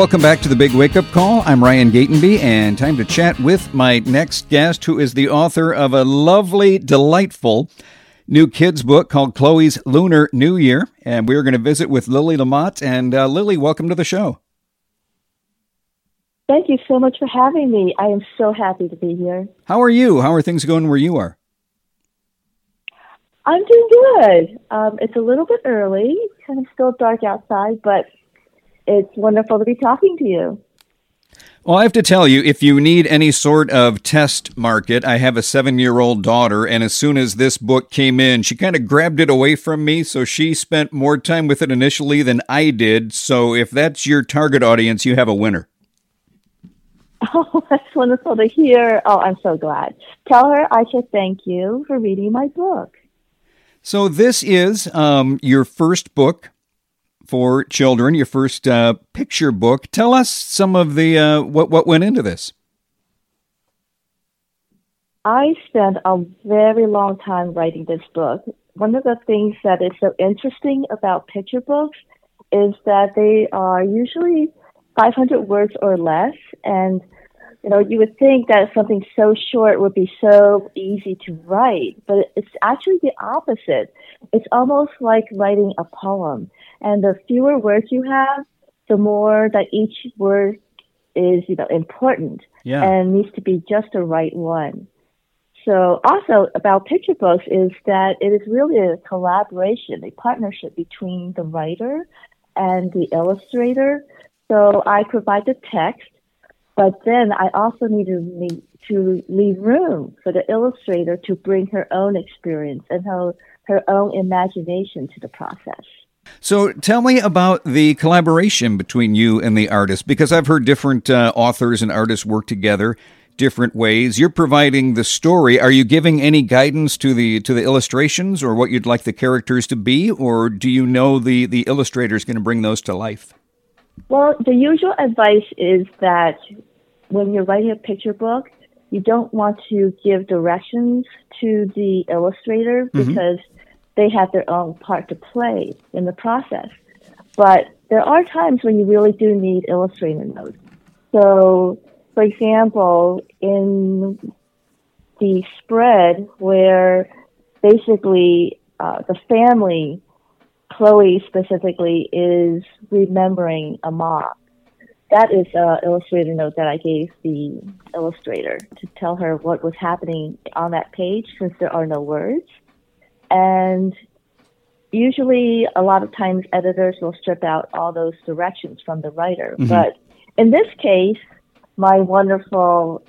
Welcome back to the Big Wake Up Call. I'm Ryan Gatenby, and time to chat with my next guest, who is the author of a lovely, delightful new kids book called Chloe's Lunar New Year. And we're going to visit with Lily LaMotte. And uh, Lily, welcome to the show. Thank you so much for having me. I am so happy to be here. How are you? How are things going where you are? I'm doing good. Um, it's a little bit early, kind of still dark outside, but it's wonderful to be talking to you. Well, I have to tell you, if you need any sort of test market, I have a seven year old daughter, and as soon as this book came in, she kind of grabbed it away from me. So she spent more time with it initially than I did. So if that's your target audience, you have a winner. Oh, that's wonderful to hear. Oh, I'm so glad. Tell her I should thank you for reading my book. So, this is um, your first book for children, your first uh, picture book. Tell us some of the uh, what what went into this. I spent a very long time writing this book. One of the things that is so interesting about picture books is that they are usually 500 words or less, and you know, you would think that something so short would be so easy to write, but it's actually the opposite. It's almost like writing a poem. And the fewer words you have, the more that each word is, you know, important yeah. and needs to be just the right one. So also about picture books is that it is really a collaboration, a partnership between the writer and the illustrator. So I provide the text but then I also need to, to leave room for the illustrator to bring her own experience and her, her own imagination to the process. So tell me about the collaboration between you and the artist, because I've heard different uh, authors and artists work together different ways. You're providing the story. Are you giving any guidance to the to the illustrations or what you'd like the characters to be, or do you know the the illustrator is going to bring those to life? Well, the usual advice is that when you're writing a picture book, you don't want to give directions to the illustrator mm-hmm. They have their own part to play in the process. But there are times when you really do need illustrator notes. So, for example, in the spread where basically uh, the family, Chloe specifically, is remembering a mom that is an illustrator note that I gave the illustrator to tell her what was happening on that page since there are no words. And usually, a lot of times, editors will strip out all those directions from the writer. Mm-hmm. But in this case, my wonderful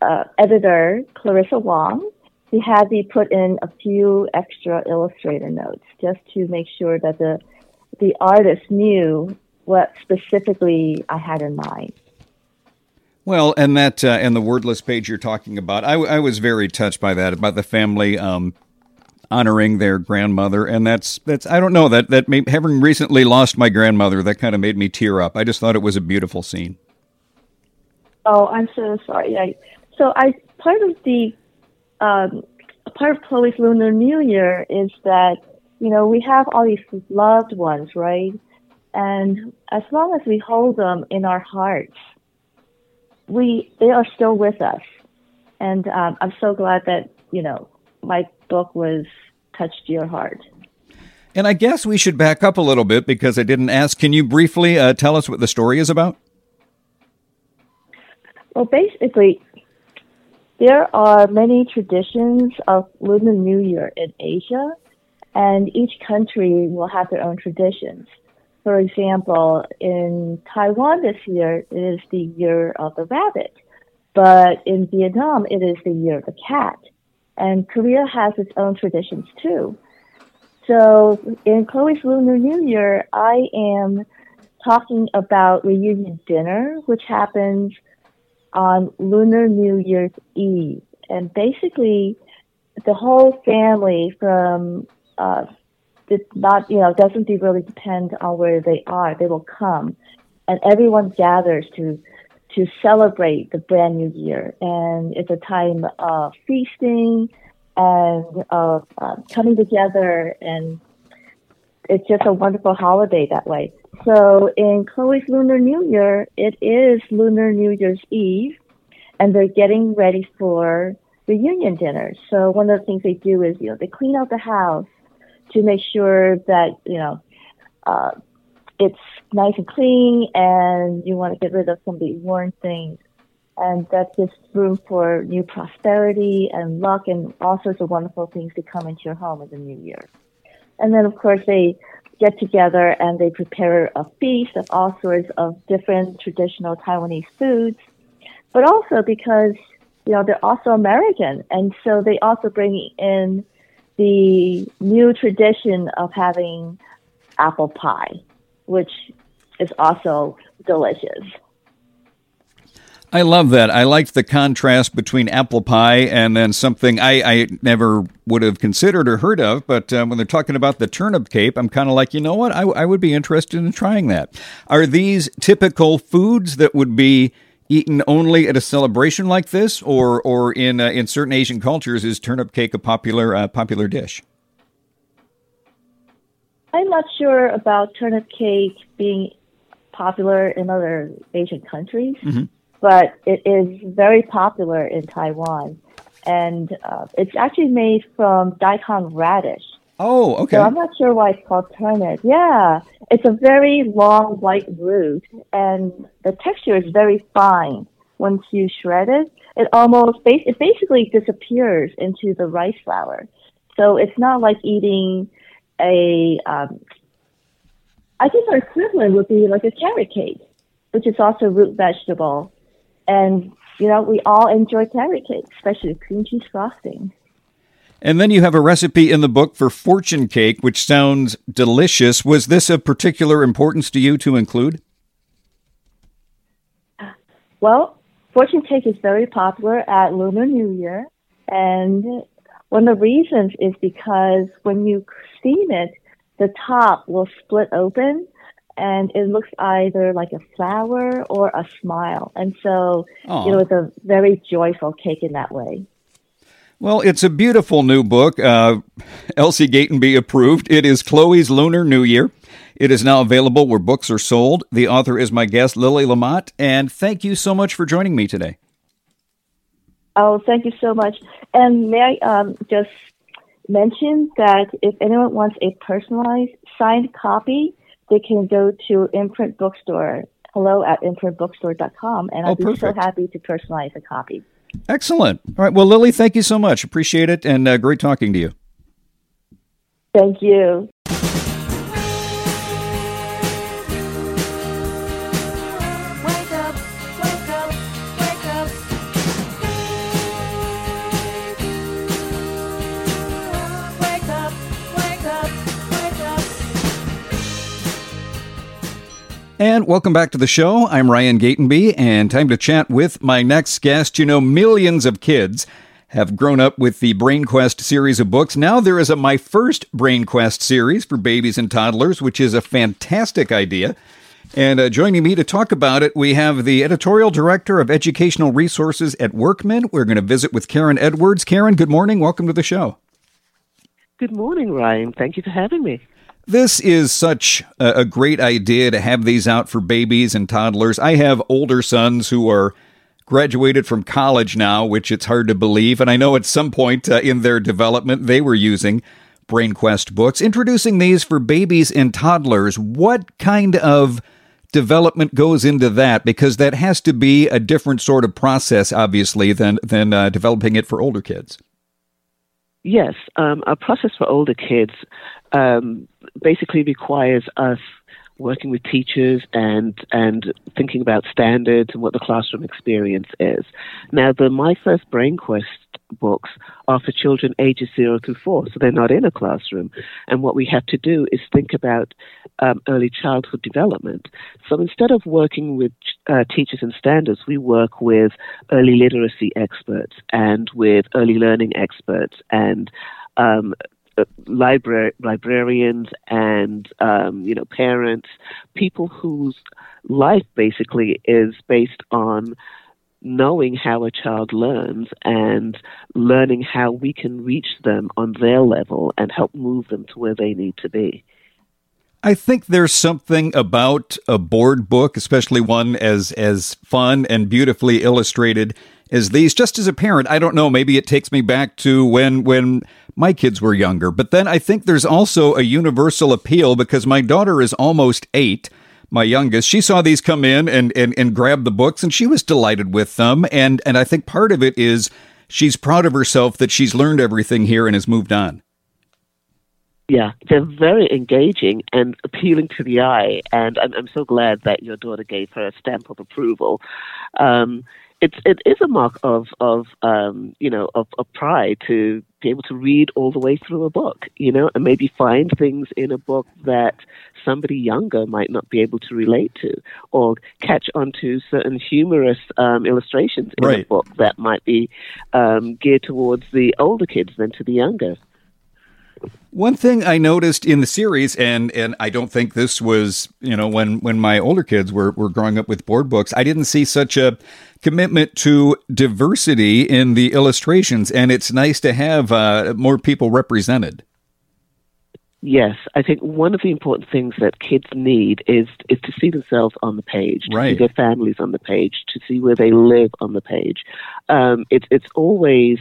uh, editor, Clarissa Wong, she had me put in a few extra illustrator notes just to make sure that the the artist knew what specifically I had in mind. Well, and that uh, and the wordless page you're talking about, I, I was very touched by that about the family um, honoring their grandmother, and that's that's I don't know that that may, having recently lost my grandmother, that kind of made me tear up. I just thought it was a beautiful scene. Oh, I'm so sorry. I, so I part of the um, part of Chloe's Lunar New Year is that you know we have all these loved ones, right? And as long as we hold them in our hearts, we they are still with us. And um, I'm so glad that you know my book was touched your heart. And I guess we should back up a little bit because I didn't ask. Can you briefly uh, tell us what the story is about? Well, basically, there are many traditions of Lunar New Year in Asia, and each country will have their own traditions. For example, in Taiwan this year, it is the year of the rabbit, but in Vietnam, it is the year of the cat. And Korea has its own traditions too. So in Chloe's Lunar New Year, I am talking about reunion dinner, which happens on Lunar New Year's Eve. And basically, the whole family from uh, it's not, you know, doesn't really depend on where they are. They will come, and everyone gathers to to celebrate the brand new year. And it's a time of feasting and of uh, coming together and it's just a wonderful holiday that way. So in Chloe's Lunar New Year, it is Lunar New Year's Eve, and they're getting ready for reunion dinner. So one of the things they do is, you know, they clean out the house to make sure that, you know, uh, it's nice and clean and you want to get rid of some of the worn things. And that gives room for new prosperity and luck and all sorts of wonderful things to come into your home in the new year. And then, of course, they get together and they prepare a feast of all sorts of different traditional Taiwanese foods, but also because, you know, they're also American. And so they also bring in the new tradition of having apple pie, which is also delicious. I love that. I liked the contrast between apple pie and then something I, I never would have considered or heard of. But um, when they're talking about the turnip cake, I'm kind of like, you know what? I, I would be interested in trying that. Are these typical foods that would be eaten only at a celebration like this, or or in uh, in certain Asian cultures is turnip cake a popular uh, popular dish? I'm not sure about turnip cake being popular in other Asian countries. Mm-hmm but it is very popular in Taiwan. And uh, it's actually made from daikon radish. Oh, okay. So I'm not sure why it's called turnip. Yeah, it's a very long white root, and the texture is very fine. Once you shred it, it almost it basically disappears into the rice flour. So it's not like eating a. Um, I think our equivalent would be like a carrot cake, which is also root vegetable and, you know, we all enjoy carrot cake, especially cream cheese frosting. And then you have a recipe in the book for fortune cake, which sounds delicious. Was this of particular importance to you to include? Well, fortune cake is very popular at Lunar New Year. And one of the reasons is because when you steam it, the top will split open and it looks either like a flower or a smile. And so, Aww. you know, it's a very joyful cake in that way. Well, it's a beautiful new book. Uh, Elsie Gatenby approved. It is Chloe's Lunar New Year. It is now available where books are sold. The author is my guest, Lily LaMotte, and thank you so much for joining me today. Oh, thank you so much. And may I um, just mention that if anyone wants a personalized signed copy, they can go to Imprint Bookstore, hello at imprintbookstore.com, and I'll oh, be so happy to personalize a copy. Excellent. All right. Well, Lily, thank you so much. Appreciate it, and uh, great talking to you. Thank you. And welcome back to the show. I'm Ryan Gatenby, and time to chat with my next guest. You know, millions of kids have grown up with the Brain Quest series of books. Now there is a My First Brain Quest series for babies and toddlers, which is a fantastic idea. And uh, joining me to talk about it, we have the editorial director of educational resources at Workman. We're going to visit with Karen Edwards. Karen, good morning. Welcome to the show. Good morning, Ryan. Thank you for having me. This is such a, great idea to have these out for babies and toddlers. I have older sons who are graduated from college now, which it's hard to believe. And I know at some point uh, in their development, they were using Brain Quest books. Introducing these for babies and toddlers, what kind of development goes into that? Because that has to be a different sort of process, obviously, than, than uh, developing it for older kids. Yes, um, a process for older kids um, basically requires us working with teachers and and thinking about standards and what the classroom experience is. Now, the My First Brain Quest books are for children ages zero through four, so they're not in a classroom. And what we have to do is think about um, early childhood development. So instead of working with uh, teachers and standards, we work with early literacy experts and with early learning experts and um, uh, libra- librarians and um, you know parents, people whose life basically is based on knowing how a child learns and learning how we can reach them on their level and help move them to where they need to be. I think there's something about a board book, especially one as as fun and beautifully illustrated as these. Just as a parent, I don't know, maybe it takes me back to when when my kids were younger. But then I think there's also a universal appeal because my daughter is almost 8 my youngest, she saw these come in and, and, and grabbed the books and she was delighted with them. And, and I think part of it is she's proud of herself that she's learned everything here and has moved on. Yeah, they're very engaging and appealing to the eye, and I'm, I'm so glad that your daughter gave her a stamp of approval. Um, it's it is a mark of of um, you know of, of pride to be able to read all the way through a book, you know, and maybe find things in a book that somebody younger might not be able to relate to, or catch onto certain humorous um, illustrations in right. a book that might be um, geared towards the older kids than to the younger. One thing I noticed in the series, and and I don't think this was, you know, when when my older kids were were growing up with board books, I didn't see such a commitment to diversity in the illustrations, and it's nice to have uh, more people represented. Yes, I think one of the important things that kids need is is to see themselves on the page, to right. see their families on the page, to see where they live on the page. Um, it's it's always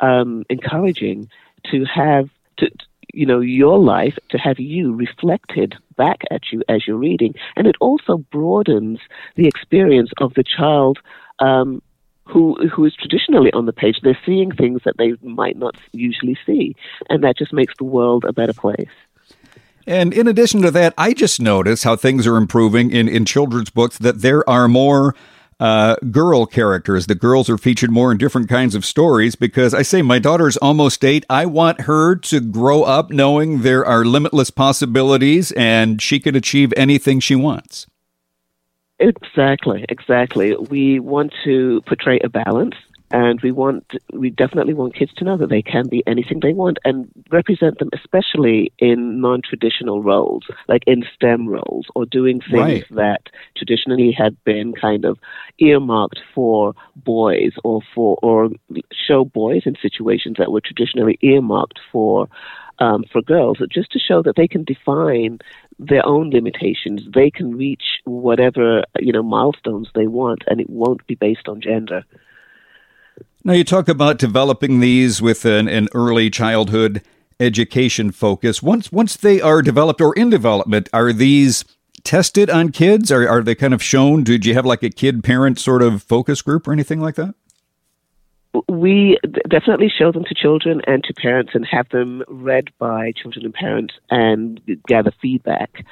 um, encouraging to have to you know your life to have you reflected back at you as you're reading, and it also broadens the experience of the child. Um, who who is traditionally on the page, they're seeing things that they might not usually see, and that just makes the world a better place. And in addition to that, I just notice how things are improving in in children's books that there are more uh, girl characters. The girls are featured more in different kinds of stories because I say my daughter's almost eight. I want her to grow up knowing there are limitless possibilities and she can achieve anything she wants. Exactly, exactly. We want to portray a balance and we want we definitely want kids to know that they can be anything they want and represent them especially in non-traditional roles like in STEM roles or doing things Right. that traditionally had been kind of earmarked for boys or for or show boys in situations that were traditionally earmarked for um, for girls just to show that they can define their own limitations they can reach whatever you know milestones they want and it won't be based on gender Now, you talk about developing these with an, an early childhood education focus. Once once they are developed or in development, are these tested on kids? Are, are they kind of shown? Did you have like a kid parent sort of focus group or anything like that? We definitely show them to children and to parents and have them read by children and parents and gather feedback.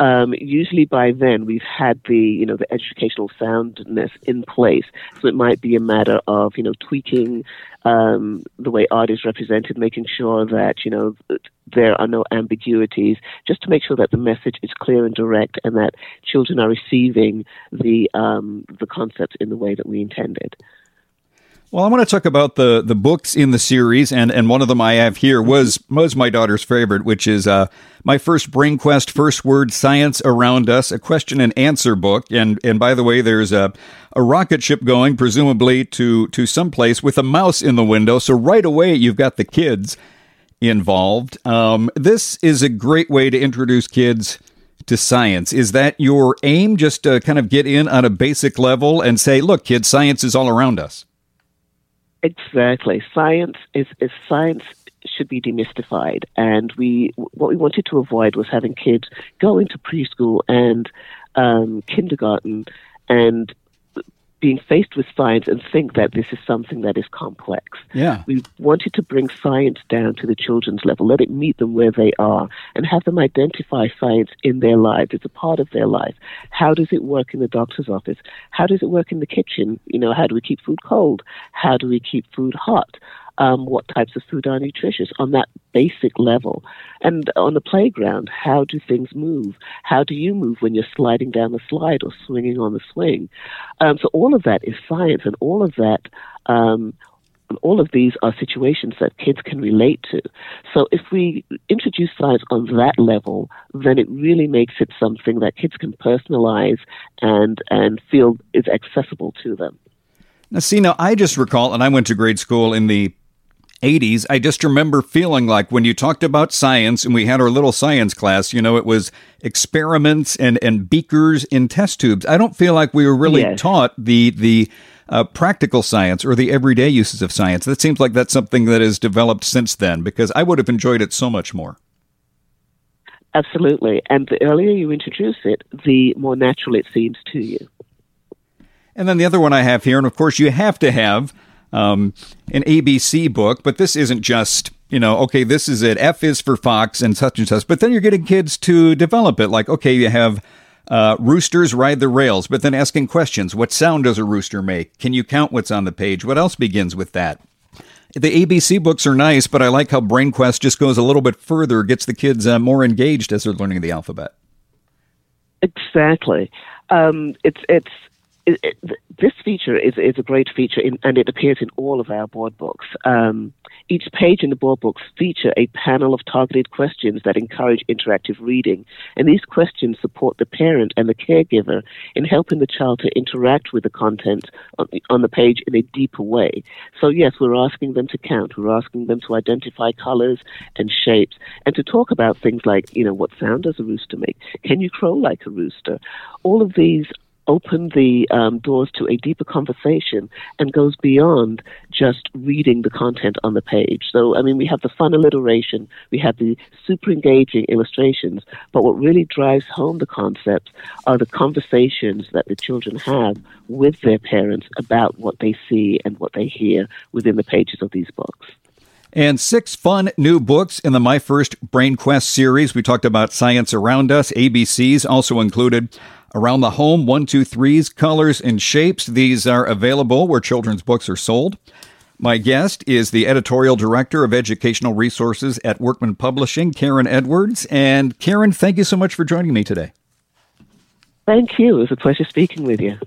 Um, usually by then we've had the you know the educational soundness in place, so it might be a matter of you know tweaking um, the way art is represented, making sure that you know there are no ambiguities, just to make sure that the message is clear and direct, and that children are receiving the um, the concept in the way that we intended. Well, I want to talk about the the books in the series, and and one of them I have here was was my daughter's favorite, which is uh, my first Brain Quest First Word Science Around Us, a question and answer book. And and by the way, there's a a rocket ship going, presumably to to some place with a mouse in the window. So right away, you've got the kids involved. Um, this is a great way to introduce kids to science. Is that your aim? Just to kind of get in on a basic level and say, look, kids, science is all around us. Exactly. Science is, is science should be demystified, and we what we wanted to avoid was having kids go into preschool and um, kindergarten and being faced with science and think that this is something that is complex. Yeah. We wanted to bring science down to the children's level, let it meet them where they are, and have them identify science in their lives. It's a part of their life. How does it work in the doctor's office? How does it work in the kitchen? You know, how do we keep food cold? How do we keep food hot? Um, what types of food are nutritious on that basic level. And on the playground, how do things move? How do you move when you're sliding down the slide or swinging on the swing? Um, so all of that is science, and all of that. Um, all of these are situations that kids can relate to. So if we introduce science on that level, then it really makes it something that kids can personalize and and feel is accessible to them. Now, see, now I just recall, and I went to grade school in the 80s, I just remember feeling like when you talked about science and we had our little science class, you know, it was experiments and, and beakers in test tubes. I don't feel like we were really yes. taught the, the, uh, practical science or the everyday uses of science. That seems like that's something that has developed since then because I would have enjoyed it so much more. Absolutely. And the earlier you introduce it, the more natural it seems to you. And then the other one I have here, and of course you have to have um, an ABC book, but this isn't just you know, okay, this is it. F is for Fox and such and such. But then you're getting kids to develop it. Like, okay, you have uh, roosters ride the rails, but then asking questions. What sound does a rooster make? Can you count what's on the page? What else begins with that? The ABC books are nice, but I like how Brain Quest just goes a little bit further, gets the kids uh, more engaged as they're learning the alphabet. Exactly. Um, it's it's this feature is, is a great feature, in, and it appears in all of our board books. Um, each page in the board books feature a panel of targeted questions that encourage interactive reading, and these questions support the parent and the caregiver in helping the child to interact with the content on the, on the page in a deeper way. So, yes, we're asking them to count, we're asking them to identify colors and shapes, and to talk about things like, you know, what sound does a rooster make? Can you crow like a rooster? All of these open the um, doors to a deeper conversation and goes beyond just reading the content on the page. So, I mean, we have the fun alliteration, we have the super engaging illustrations, but what really drives home the concepts are the conversations that the children have with their parents about what they see and what they hear within the pages of these books. And six fun new books in the My First Brain Quest series. We talked about science around us. ABCs also included Around the Home, one, two, threes, colors and shapes. These are available where children's books are sold. My guest is the editorial director of educational resources at Workman Publishing, Karen Edwards. And Karen, thank you so much for joining me today. Thank you. It was a pleasure speaking with you.